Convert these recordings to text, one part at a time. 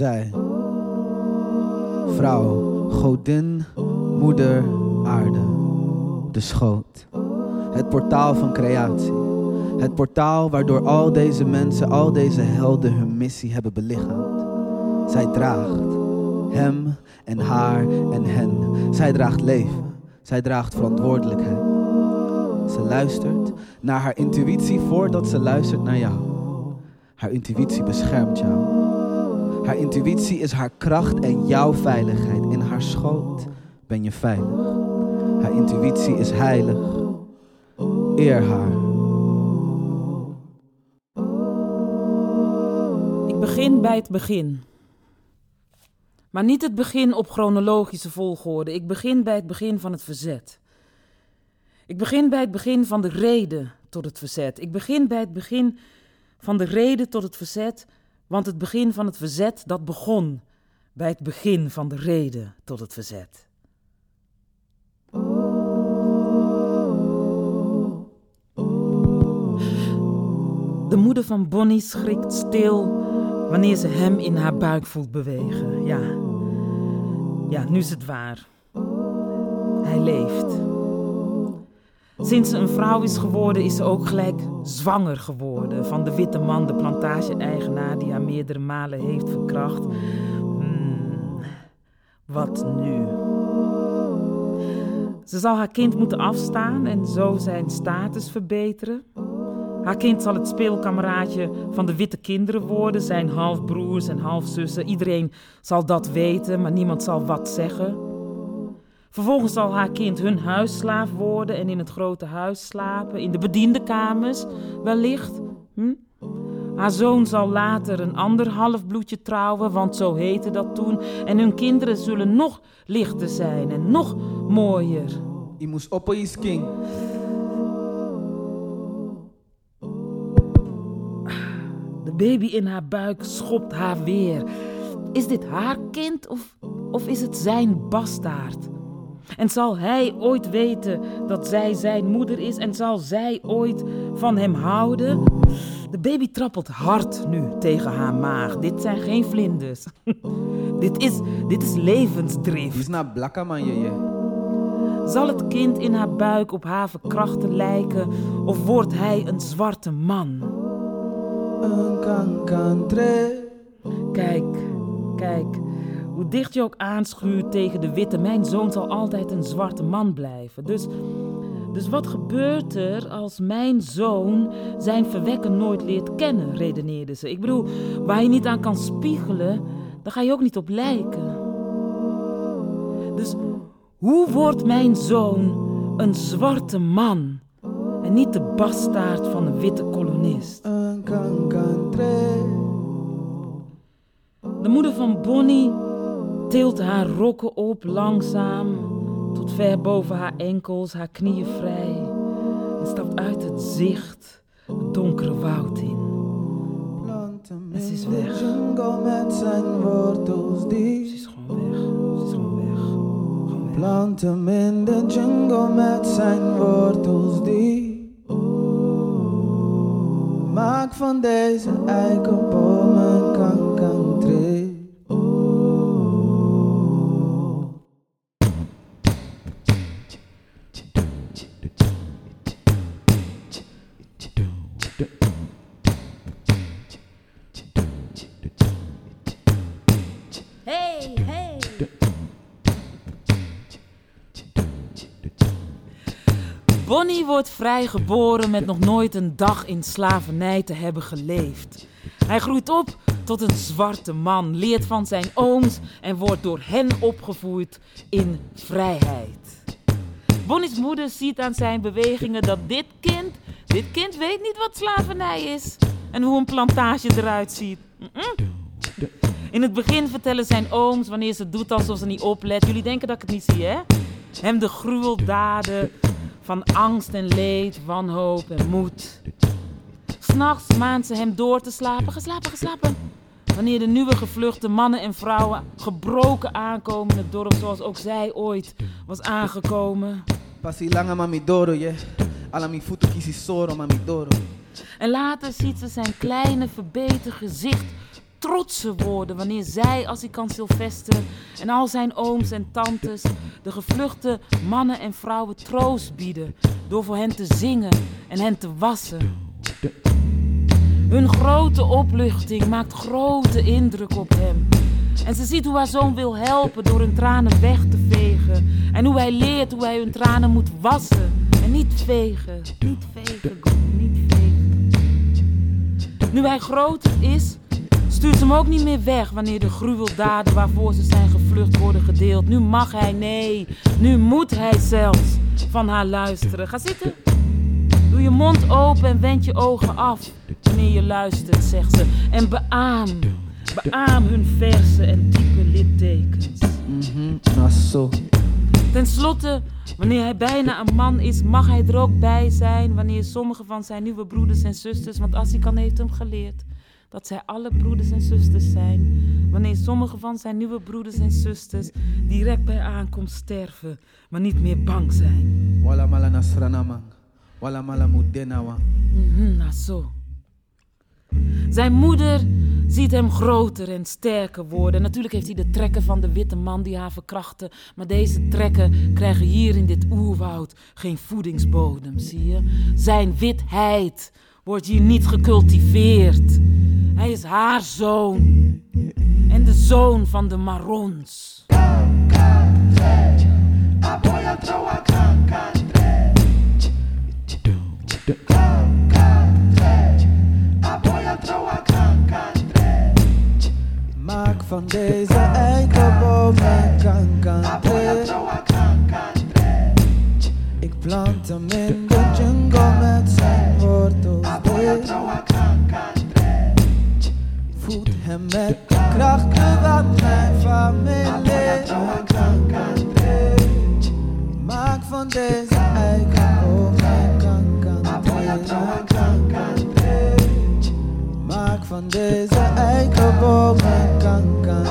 Zij, vrouw, godin, moeder, aarde, de schoot. Het portaal van creatie. Het portaal waardoor al deze mensen, al deze helden hun missie hebben belichaamd. Zij draagt hem en haar en hen. Zij draagt leven. Zij draagt verantwoordelijkheid. Ze luistert naar haar intuïtie voordat ze luistert naar jou. Haar intuïtie beschermt jou. Haar intuïtie is haar kracht en jouw veiligheid. In haar schoot ben je veilig. Haar intuïtie is heilig. Eer haar. Ik begin bij het begin. Maar niet het begin op chronologische volgorde. Ik begin bij het begin van het verzet. Ik begin bij het begin van de reden tot het verzet. Ik begin bij het begin van de reden tot het verzet, want het begin van het verzet dat begon bij het begin van de reden tot het verzet. De moeder van Bonnie schrikt stil wanneer ze hem in haar buik voelt bewegen. Ja, ja, nu is het waar. Hij leeft. Sinds ze een vrouw is geworden, is ze ook gelijk zwanger geworden van de witte man, de plantage-eigenaar die haar meerdere malen heeft verkracht. Hmm, wat nu? Ze zal haar kind moeten afstaan en zo zijn status verbeteren. Haar kind zal het speelkameraadje van de witte kinderen worden, zijn halfbroers en halfzussen. Iedereen zal dat weten, maar niemand zal wat zeggen. Vervolgens zal haar kind hun huisslaaf worden en in het grote huis slapen, in de bediendenkamers wellicht. Hm? Haar zoon zal later een ander halfbloedje trouwen, want zo heette dat toen. En hun kinderen zullen nog lichter zijn en nog mooier. Je moest op je king. De baby in haar buik schopt haar weer. Is dit haar kind of, of is het zijn bastaard? En zal hij ooit weten dat zij zijn moeder is en zal zij ooit van hem houden? De baby trappelt hard nu tegen haar maag. Dit zijn geen vlinders. dit, is, dit is levensdrift. Is naar blakka man je je. Zal het kind in haar buik op haar verkrachten lijken of wordt hij een zwarte man? Een kankantre. Kijk, kijk. Hoe dicht je ook aanschuurt tegen de witte, mijn zoon zal altijd een zwarte man blijven. Dus, dus wat gebeurt er als mijn zoon zijn verwekken nooit leert kennen, redeneerde ze. Ik bedoel, waar je niet aan kan spiegelen, daar ga je ook niet op lijken. Dus hoe wordt mijn zoon een zwarte man en niet de bastaard van een witte kolonist? De moeder van Bonnie tilt haar rokken op langzaam tot ver boven haar enkels, haar knieën vrij en stapt uit het zicht het donkere woud in. En ze is weg. Ze is gewoon weg. Ze is gewoon weg. Gewoon. Plant hem in de jungle met zijn wortels die. Maak van deze eikenboom Bonnie wordt vrijgeboren met nog nooit een dag in slavernij te hebben geleefd. Hij groeit op tot een zwarte man, leert van zijn ooms en wordt door hen opgevoed in vrijheid. Bonnie's moeder ziet aan zijn bewegingen dat dit kind, dit kind weet niet wat slavernij is en hoe een plantage eruit ziet. In het begin vertellen zijn ooms, wanneer ze doet alsof ze niet oplet. Jullie denken dat ik het niet zie, hè? Hem de gruweldaden van angst en leed, wanhoop en moed. S'nachts maand ze hem door te slapen, geslapen, geslapen. Wanneer de nieuwe gevluchte mannen en vrouwen gebroken aankomen in het dorp zoals ook zij ooit was aangekomen. Pasi langa mami doro je. Ala mi futu kisi soro mami doro. En later ziet ze zijn kleine verbeterd gezicht trotse woorden wanneer zij, als ik kan en al zijn ooms en tantes, de gevluchte mannen en vrouwen troost bieden door voor hen te zingen en hen te wassen. Hun grote opluchting maakt grote indruk op hem. En ze ziet hoe haar zoon wil helpen door hun tranen weg te vegen. En hoe hij leert hoe hij hun tranen moet wassen. En niet vegen, niet vegen, niet vegen. Nu hij groter is, stuurt ze hem ook niet meer weg wanneer de gruweldaden waarvoor ze zijn gevlucht worden gedeeld. Nu mag hij, nee, nu moet hij zelfs van haar luisteren. Ga zitten. Doe je mond open en wend je ogen af wanneer je luistert, zegt ze. En beaam, beaam hun verse en diepe littekens. Mhm, zo. Ten slotte, wanneer hij bijna een man is, mag hij er ook bij zijn wanneer sommige van zijn nieuwe broeders en zusters, want Asikan heeft hem geleerd dat zij alle broeders en zusters zijn, wanneer sommige van zijn nieuwe broeders en zusters direct bij aankomst sterven, maar niet meer bang zijn. Wala mala nasrana man. Wala mala mudenawa. Mhm, nou zo. Zijn moeder ziet hem groter en sterker worden. Natuurlijk heeft hij de trekken van de witte man die haar verkrachten. Maar deze trekken krijgen hier in dit oerwoud geen voedingsbodem, zie je? Zijn witheid wordt hier niet gecultiveerd. Hij is haar zoon. En de zoon van de Marons. Maak van deze eikenboom. Met krachten van mijn familie. Maak van deze een kankantree. Maak van deze eikenboom een kankantree.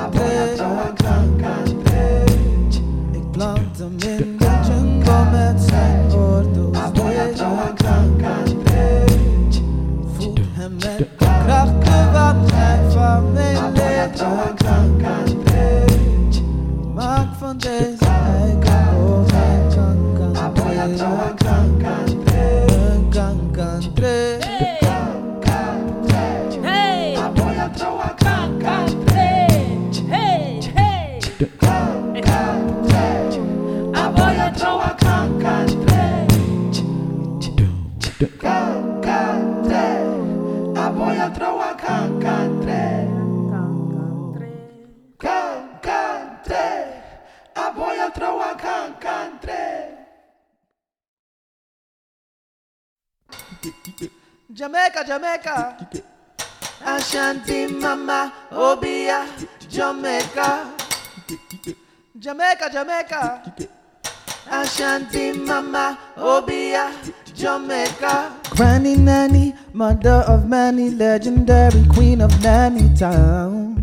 Jamaica, Jamaica. Ashanti Mama, Obia, Jamaica. Jamaica, Jamaica. Ashanti Mama, Obia, Jamaica. Granny Nanny, mother of many, legendary queen of Nanny Town.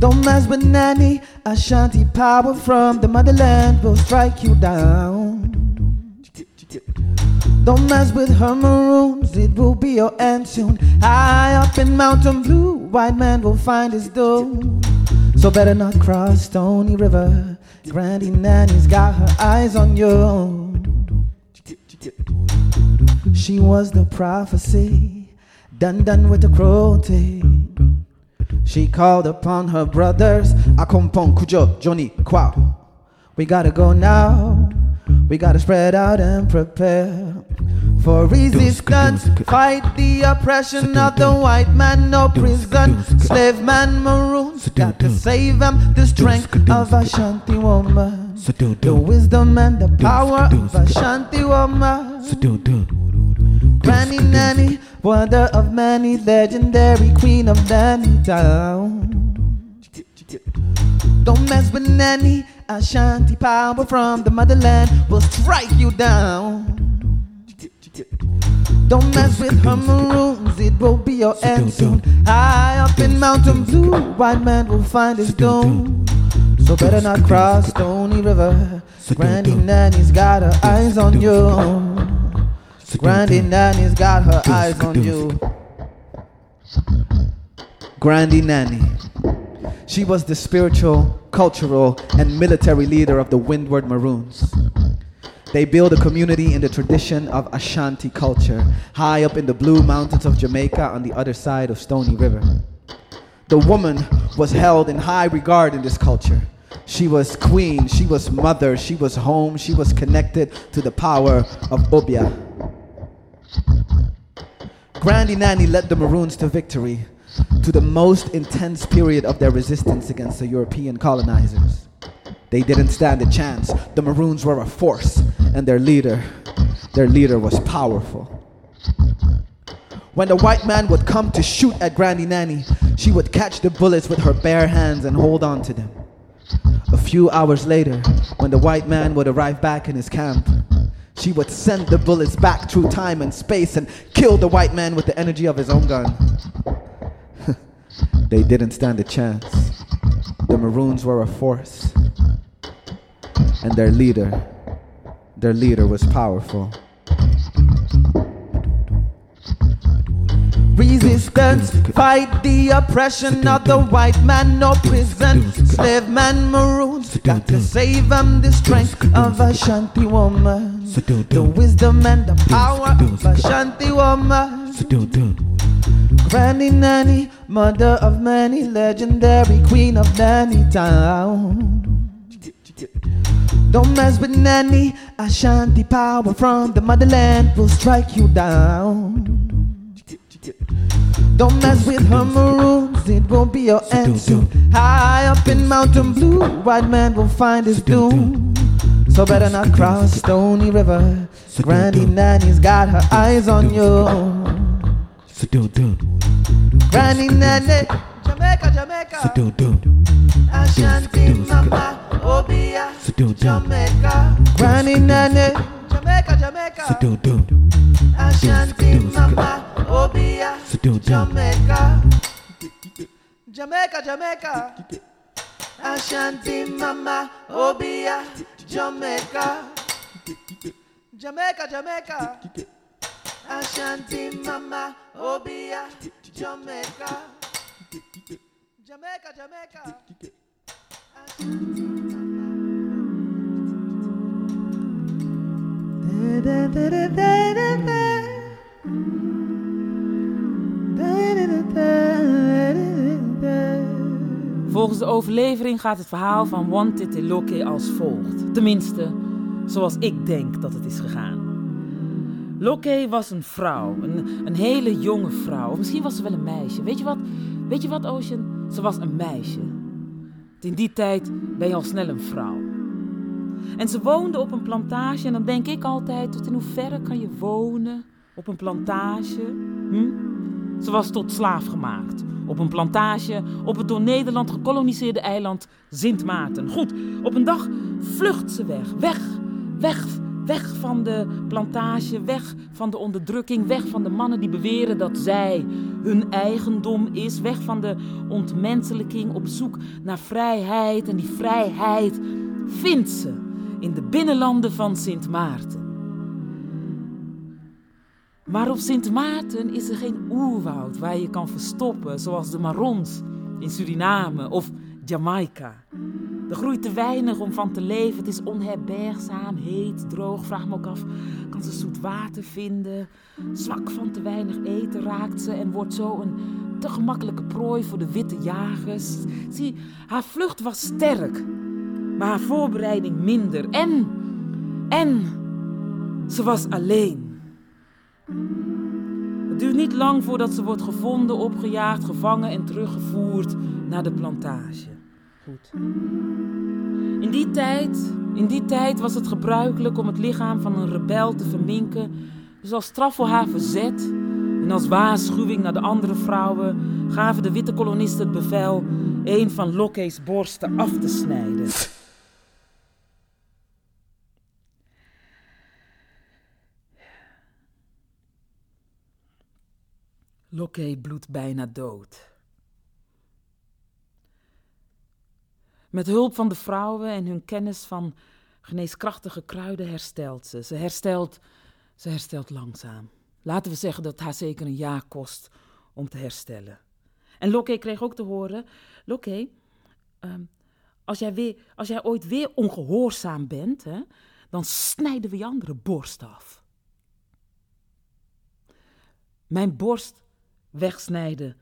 Don't mess with Nanny, Ashanti power from the motherland will strike you down. Don't mess with her maroons, it will be your end soon. High up in Mountain Blue, white man will find his doom. So better not cross Stony River. Granny Nanny's got her eyes on you. She was the prophecy, done done with the cruelty. She called upon her brothers, Akompon, Kujo, Johnny, Kwa. We gotta go now. We gotta spread out and prepare for resistance. Fight the oppression of the white man, no prison. Slave man, maroons. Got to save them. The strength of Ashanti woman. The wisdom and the power of Ashanti woman. Granny Nanny, wonder of many, legendary queen of Danny Town. Don't mess with Nanny, Ashanti power from the motherland will strike you down. Don't mess with her maroons, it will be your end soon. High up in Mountain Blue, white man will find his doom. So better not cross Stony River. Granny Nanny's got her eyes on you. Granny Nanny's got her eyes on you. Grandy Nanny. She was the spiritual, cultural, and military leader of the Windward Maroons. They build a community in the tradition of Ashanti culture, high up in the blue mountains of Jamaica on the other side of Stony River. The woman was held in high regard in this culture. She was queen, she was mother, she was home, she was connected to the power of Obia. Grandy Nanny led the Maroons to victory, to the most intense period of their resistance against the European colonizers. They didn't stand a chance. The Maroons were a force, and their leader, their leader was powerful. When the white man would come to shoot at Granny Nanny, she would catch the bullets with her bare hands and hold on to them. A few hours later, when the white man would arrive back in his camp, she would send the bullets back through time and space and kill the white man with the energy of his own gun. they didn't stand a chance. The Maroons were a force, and their leader, their leader was powerful. Resistance, fight the oppression of the white man, no prison. Slave man, maroons, got to save them the strength of a shanty woman. The wisdom and the power of a shanty woman. Granny Nanny, mother of many, legendary queen of Nanny Town. Don't mess with Nanny, Ashanti power from the motherland will strike you down. Don't mess with her maroons, it won't be your end soon. High up in Mountain Blue, white man will find his doom. So better not cross Stony River. Granny Nanny's got her eyes on you. Granny Nanny, Jamaica, Jamaica. Ashanti Mama, Obia, Jamaica. Granny Nanny, Jamaica, Jamaica. Ashanti Mama, Obia, Jamaica. Jamaica, Jamaica. Jamaica, Ashanti Mama, Obia, Jamaica. Jamaica, Jamaica. Ashanti Mama, Obia, Jamaica. Jamaica, Jamaica. Volgens de overlevering gaat het verhaal van Wanted Loke als volgt. Tenminste, zoals ik denk dat het is gegaan. Loke was een vrouw, een, een hele jonge vrouw. Of misschien was ze wel een meisje. Weet je wat, weet je wat Ocean? Ze was een meisje. In die tijd ben je al snel een vrouw. En ze woonde op een plantage en dan denk ik altijd, tot in hoeverre kan je wonen op een plantage? Hm? Ze was tot slaaf gemaakt. Op een plantage op het door Nederland gekoloniseerde eiland Sint Maarten. Goed, op een dag vlucht ze weg. Weg, weg, weg van de plantage, weg van de onderdrukking, weg van de mannen die beweren dat zij hun eigendom is, weg van de ontmenselijking op zoek naar vrijheid. En die vrijheid vindt ze in de binnenlanden van Sint Maarten. Maar op Sint Maarten is er geen oerwoud waar je kan verstoppen, zoals de Marons in Suriname of Jamaica. Er groeit te weinig om van te leven. Het is onherbergzaam, heet, droog. Vraag me ook af, kan ze zoet water vinden? Zwak van te weinig eten raakt ze en wordt zo een te gemakkelijke prooi voor de witte jagers. Zie, haar vlucht was sterk, maar haar voorbereiding minder. En, en, ze was alleen. Het duurt niet lang voordat ze wordt gevonden, opgejaagd, gevangen en teruggevoerd naar de plantage. Goed. In die tijd, in die tijd was het gebruikelijk om het lichaam van een rebel te verminken. Dus als straf voor haar verzet en als waarschuwing naar de andere vrouwen gaven de witte kolonisten het bevel een van Loke's borsten af te snijden. Loke bloedt bijna dood. Met hulp van de vrouwen en hun kennis van geneeskrachtige kruiden herstelt ze. Ze herstelt, ze herstelt langzaam. Laten we zeggen dat het haar zeker een jaar kost om te herstellen. En Lokke kreeg ook te horen: Lokke, ehm, als, jij weer, als jij ooit weer ongehoorzaam bent, hè, dan snijden we je andere borst af. Mijn borst wegsnijden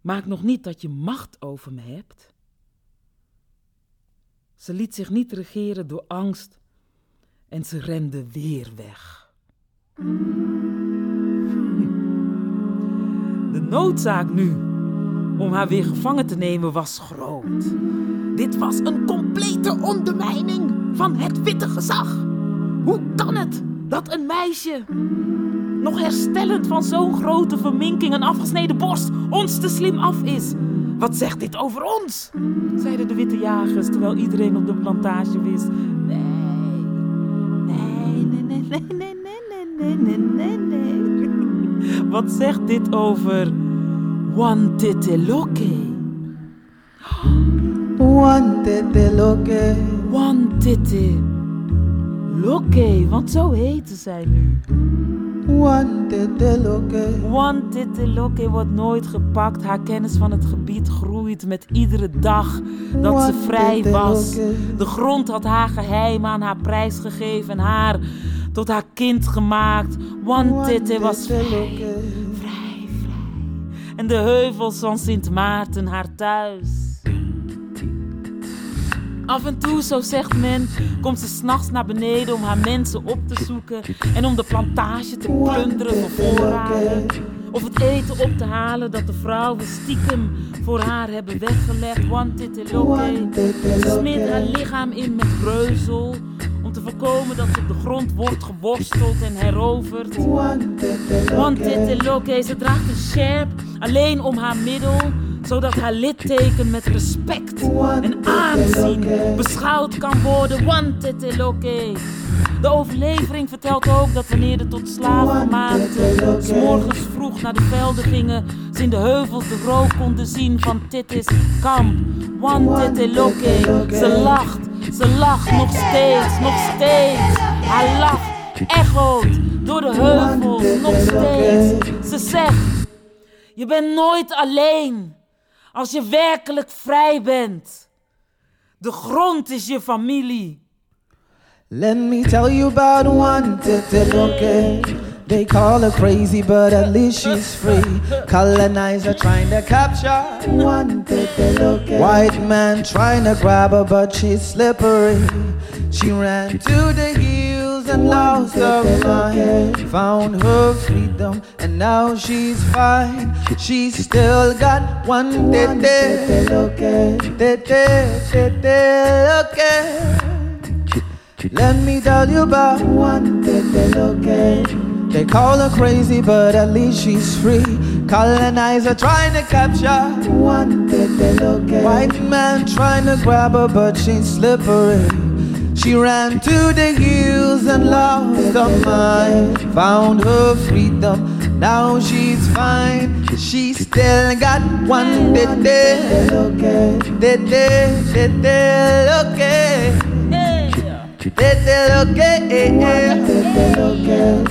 maakt nog niet dat je macht over me hebt. Ze liet zich niet regeren door angst en ze rende weer weg. De noodzaak nu om haar weer gevangen te nemen was groot. Dit was een complete ondermijning van het witte gezag. Hoe kan het dat een meisje, nog herstellend van zo'n grote verminking en afgesneden borst, ons te slim af is? Wat zegt dit over ons? zeiden de witte jagers terwijl iedereen op de plantage wist. Nee, nee, nee, nee, nee, nee, nee, nee, nee, nee, nee. Wat zegt dit over Wantiteloke? Wantiteloke. Wantiteloke, want zo heten zij nu. Wantiteloke. Wantiteloke wordt nooit gepakt. Haar kennis van het gebied groeit met iedere dag dat ze vrij was. De grond had haar geheim aan haar prijs gegeven en haar tot haar kind gemaakt. Wantite was vrij, vrij, vrij. En de heuvels van Sint Maarten haar thuis. Af en toe, zo zegt men, komt ze s'nachts naar beneden om haar mensen op te zoeken en om de plantage te plunderen voor voorraden. Of het eten op te halen dat de vrouwen stiekem voor haar hebben weggelegd. Wantiteloke. Ze smeert haar lichaam in met breuzel om te voorkomen dat ze op de grond wordt geworsteld en heroverd. Wantiteloke. Ze draagt een sjerp alleen om haar middel zodat haar litteken met respect en aanzien beschouwd kan worden. Wantiteloke. De overlevering vertelt ook dat wanneer de tot slavenmaakten s morgens vroeg naar de velden gingen, ze in de heuvels de rook konden zien van Titis kamp. Wantiteloke. Ze lacht, ze lacht nog steeds, nog steeds. Haar lach echoot door de heuvels, nog steeds. Ze zegt, je bent nooit alleen. Als je werkelijk vrij bent. De grond is je familie. Let me tell you about one Titeloke. They call her crazy, but at least she's free. Colonizer trying to capture one. White man trying to grab her, but she's slippery. She ran to the hills and lost her mind. Found her freedom, and now she's fine. She's still got one Titeloke. Titeloke. Let me tell you about one Titeloke. They call her crazy, but at least she's free. Colonizer trying to capture one. White man trying to grab her, but she's slippery. She ran to the hills and lost her mind. Found her freedom, now she's fine. She still got one day, day, okay. Day, day, day, day, okay. Day, day, okay. Day, day, okay.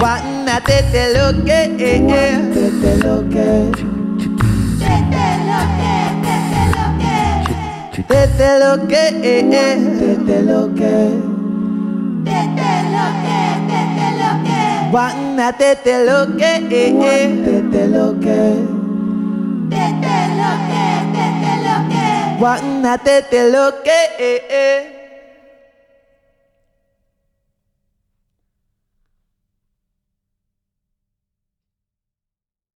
One day, day, okay. One day, okay. Desde lo que Desde lo que Desde lo que Desde lo que Juana desde lo que Desde lo que Desde lo que Desde lo que Juana desde lo que